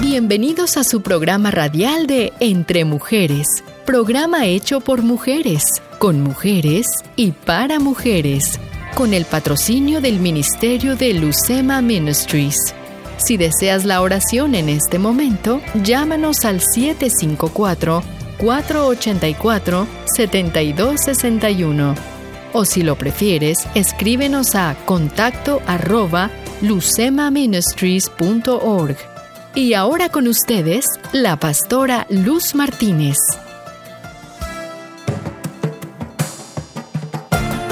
Bienvenidos a su programa radial de Entre Mujeres, programa hecho por mujeres, con mujeres y para mujeres, con el patrocinio del Ministerio de Lucema Ministries. Si deseas la oración en este momento, llámanos al 754-484-7261. O si lo prefieres, escríbenos a contacto arroba lucemaministries.org. Y ahora con ustedes, la pastora Luz Martínez.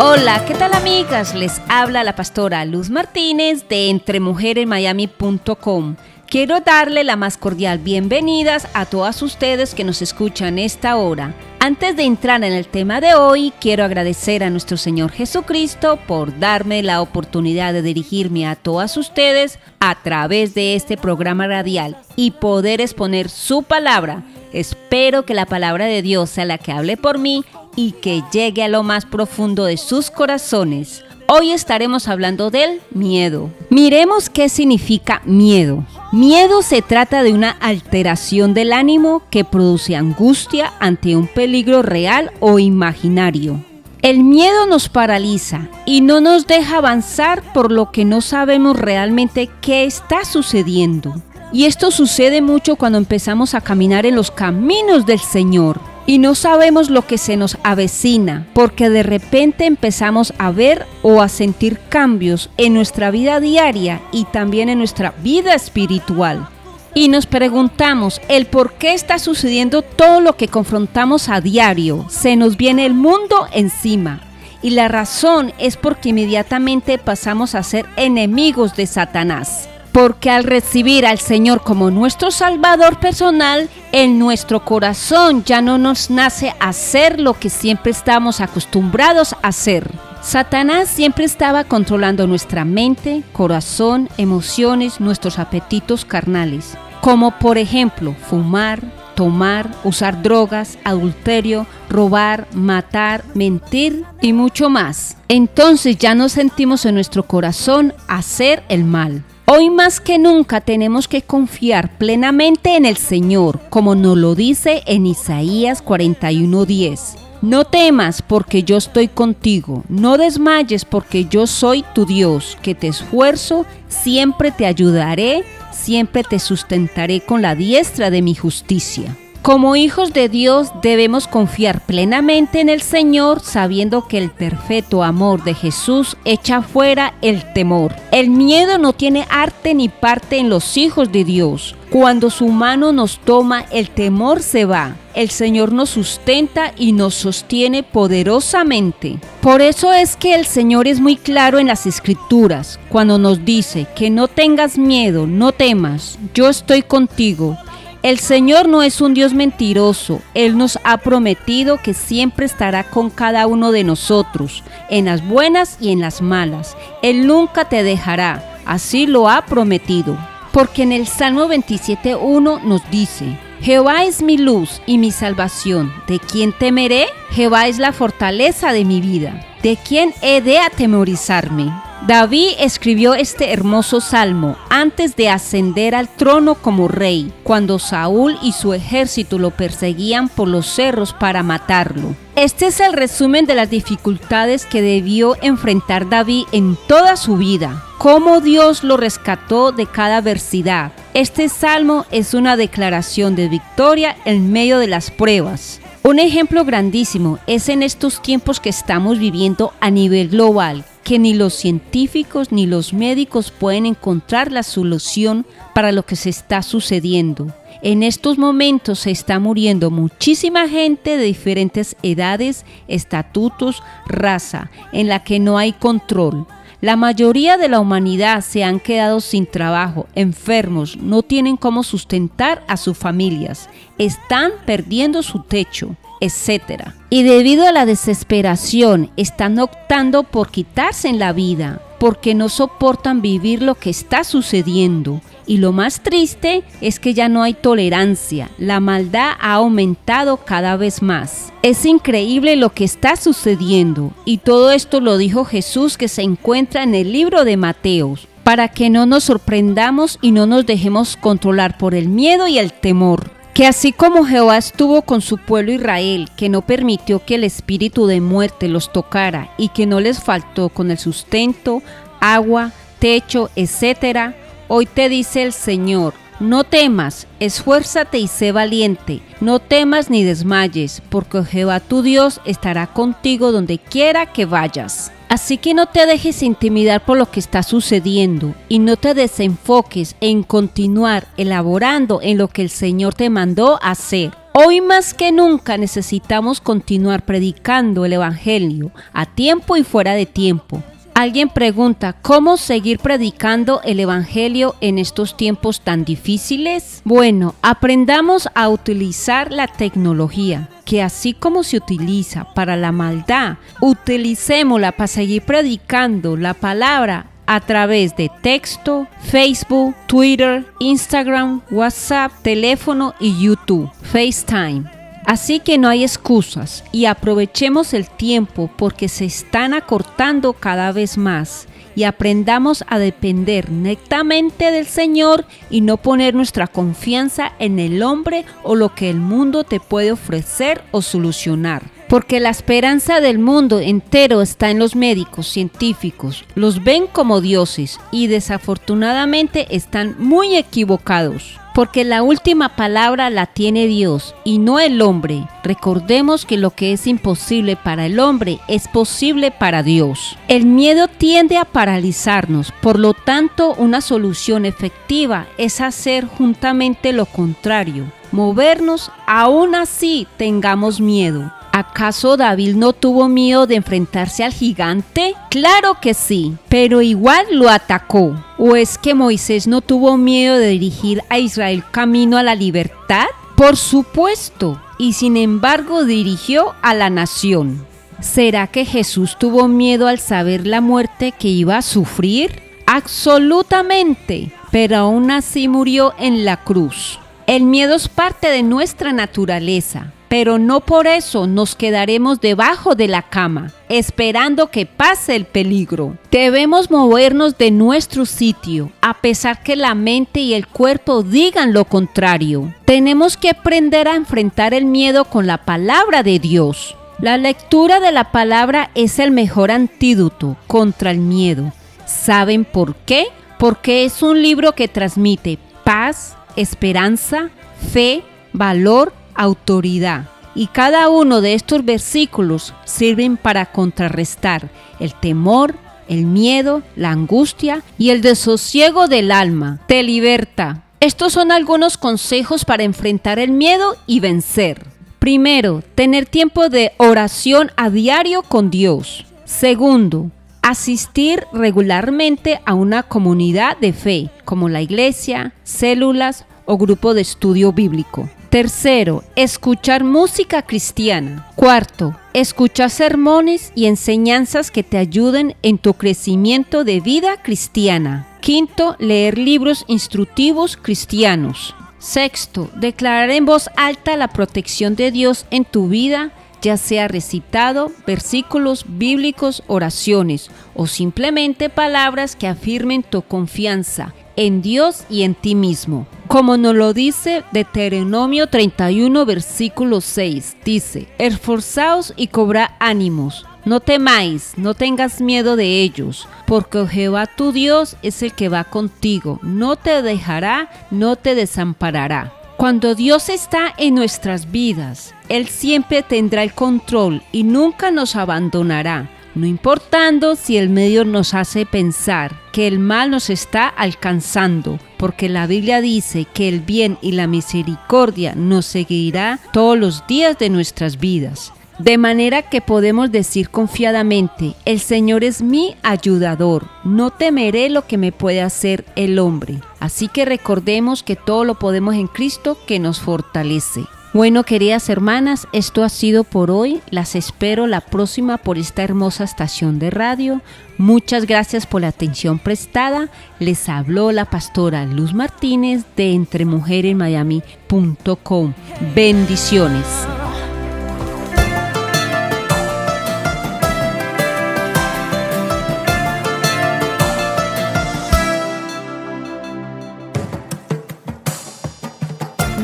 Hola, ¿qué tal amigas? Les habla la pastora Luz Martínez de entremujeresmiami.com. Quiero darle la más cordial bienvenidas a todas ustedes que nos escuchan esta hora. Antes de entrar en el tema de hoy, quiero agradecer a nuestro Señor Jesucristo por darme la oportunidad de dirigirme a todas ustedes a través de este programa radial y poder exponer su palabra. Espero que la palabra de Dios sea la que hable por mí y que llegue a lo más profundo de sus corazones. Hoy estaremos hablando del miedo. Miremos qué significa miedo. Miedo se trata de una alteración del ánimo que produce angustia ante un peligro real o imaginario. El miedo nos paraliza y no nos deja avanzar por lo que no sabemos realmente qué está sucediendo. Y esto sucede mucho cuando empezamos a caminar en los caminos del Señor y no sabemos lo que se nos avecina, porque de repente empezamos a ver o a sentir cambios en nuestra vida diaria y también en nuestra vida espiritual. Y nos preguntamos el por qué está sucediendo todo lo que confrontamos a diario. Se nos viene el mundo encima. Y la razón es porque inmediatamente pasamos a ser enemigos de Satanás porque al recibir al Señor como nuestro Salvador personal, en nuestro corazón ya no nos nace hacer lo que siempre estamos acostumbrados a hacer. Satanás siempre estaba controlando nuestra mente, corazón, emociones, nuestros apetitos carnales, como por ejemplo fumar, tomar, usar drogas, adulterio, robar, matar, mentir y mucho más. Entonces ya nos sentimos en nuestro corazón hacer el mal. Hoy más que nunca tenemos que confiar plenamente en el Señor, como nos lo dice en Isaías 41:10. No temas porque yo estoy contigo, no desmayes porque yo soy tu Dios, que te esfuerzo, siempre te ayudaré, siempre te sustentaré con la diestra de mi justicia. Como hijos de Dios debemos confiar plenamente en el Señor sabiendo que el perfecto amor de Jesús echa fuera el temor. El miedo no tiene arte ni parte en los hijos de Dios. Cuando su mano nos toma, el temor se va. El Señor nos sustenta y nos sostiene poderosamente. Por eso es que el Señor es muy claro en las escrituras, cuando nos dice que no tengas miedo, no temas, yo estoy contigo. El Señor no es un Dios mentiroso, Él nos ha prometido que siempre estará con cada uno de nosotros, en las buenas y en las malas. Él nunca te dejará, así lo ha prometido. Porque en el Salmo 27.1 nos dice, Jehová es mi luz y mi salvación, ¿de quién temeré? Jehová es la fortaleza de mi vida, ¿de quién he de atemorizarme? David escribió este hermoso salmo antes de ascender al trono como rey, cuando Saúl y su ejército lo perseguían por los cerros para matarlo. Este es el resumen de las dificultades que debió enfrentar David en toda su vida, cómo Dios lo rescató de cada adversidad. Este salmo es una declaración de victoria en medio de las pruebas. Un ejemplo grandísimo es en estos tiempos que estamos viviendo a nivel global, que ni los científicos ni los médicos pueden encontrar la solución para lo que se está sucediendo. En estos momentos se está muriendo muchísima gente de diferentes edades, estatutos, raza, en la que no hay control. La mayoría de la humanidad se han quedado sin trabajo, enfermos, no tienen cómo sustentar a sus familias, están perdiendo su techo etc. Y debido a la desesperación están optando por quitarse en la vida porque no soportan vivir lo que está sucediendo. Y lo más triste es que ya no hay tolerancia, la maldad ha aumentado cada vez más. Es increíble lo que está sucediendo y todo esto lo dijo Jesús que se encuentra en el libro de Mateos para que no nos sorprendamos y no nos dejemos controlar por el miedo y el temor. Que así como Jehová estuvo con su pueblo Israel, que no permitió que el espíritu de muerte los tocara y que no les faltó con el sustento, agua, techo, etc., hoy te dice el Señor, no temas, esfuérzate y sé valiente, no temas ni desmayes, porque Jehová tu Dios estará contigo donde quiera que vayas. Así que no te dejes intimidar por lo que está sucediendo y no te desenfoques en continuar elaborando en lo que el Señor te mandó hacer. Hoy más que nunca necesitamos continuar predicando el Evangelio a tiempo y fuera de tiempo, Alguien pregunta, ¿cómo seguir predicando el Evangelio en estos tiempos tan difíciles? Bueno, aprendamos a utilizar la tecnología, que así como se utiliza para la maldad, utilicémosla para seguir predicando la palabra a través de texto, Facebook, Twitter, Instagram, WhatsApp, teléfono y YouTube, FaceTime. Así que no hay excusas y aprovechemos el tiempo porque se están acortando cada vez más y aprendamos a depender netamente del Señor y no poner nuestra confianza en el hombre o lo que el mundo te puede ofrecer o solucionar. Porque la esperanza del mundo entero está en los médicos científicos. Los ven como dioses y desafortunadamente están muy equivocados porque la última palabra la tiene Dios y no el hombre. Recordemos que lo que es imposible para el hombre es posible para Dios. El miedo tiende a paralizarnos, por lo tanto una solución efectiva es hacer juntamente lo contrario, movernos aún así tengamos miedo. ¿Acaso David no tuvo miedo de enfrentarse al gigante? Claro que sí, pero igual lo atacó. ¿O es que Moisés no tuvo miedo de dirigir a Israel camino a la libertad? Por supuesto, y sin embargo dirigió a la nación. ¿Será que Jesús tuvo miedo al saber la muerte que iba a sufrir? Absolutamente, pero aún así murió en la cruz. El miedo es parte de nuestra naturaleza, pero no por eso nos quedaremos debajo de la cama, esperando que pase el peligro. Debemos movernos de nuestro sitio, a pesar que la mente y el cuerpo digan lo contrario. Tenemos que aprender a enfrentar el miedo con la palabra de Dios. La lectura de la palabra es el mejor antídoto contra el miedo. ¿Saben por qué? Porque es un libro que transmite paz, esperanza, fe, valor autoridad. Y cada uno de estos versículos sirven para contrarrestar el temor, el miedo, la angustia y el desosiego del alma. Te liberta. Estos son algunos consejos para enfrentar el miedo y vencer. Primero, tener tiempo de oración a diario con Dios. Segundo, asistir regularmente a una comunidad de fe, como la iglesia, células o grupo de estudio bíblico. Tercero, escuchar música cristiana. Cuarto, escuchar sermones y enseñanzas que te ayuden en tu crecimiento de vida cristiana. Quinto, leer libros instructivos cristianos. Sexto, declarar en voz alta la protección de Dios en tu vida, ya sea recitado, versículos bíblicos, oraciones o simplemente palabras que afirmen tu confianza en Dios y en ti mismo. Como nos lo dice Deuteronomio 31, versículo 6, dice, esforzaos y cobra ánimos. No temáis, no tengas miedo de ellos, porque Jehová tu Dios es el que va contigo, no te dejará, no te desamparará. Cuando Dios está en nuestras vidas, Él siempre tendrá el control y nunca nos abandonará no importando si el medio nos hace pensar que el mal nos está alcanzando, porque la Biblia dice que el bien y la misericordia nos seguirá todos los días de nuestras vidas. De manera que podemos decir confiadamente, el Señor es mi ayudador, no temeré lo que me puede hacer el hombre. Así que recordemos que todo lo podemos en Cristo que nos fortalece. Bueno, queridas hermanas, esto ha sido por hoy. Las espero la próxima por esta hermosa estación de radio. Muchas gracias por la atención prestada. Les habló la pastora Luz Martínez de entremujeresmiami.com. Bendiciones.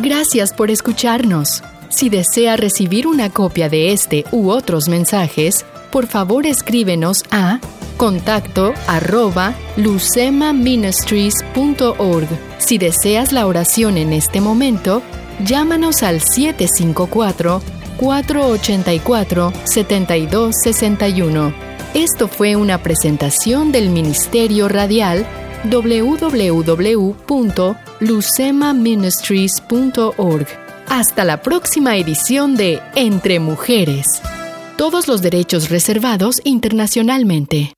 Gracias por escucharnos. Si desea recibir una copia de este u otros mensajes, por favor escríbenos a contacto lucemaministries.org. Si deseas la oración en este momento, llámanos al 754-484-7261. Esto fue una presentación del Ministerio Radial www.lucemaministries.org. Hasta la próxima edición de Entre Mujeres. Todos los derechos reservados internacionalmente.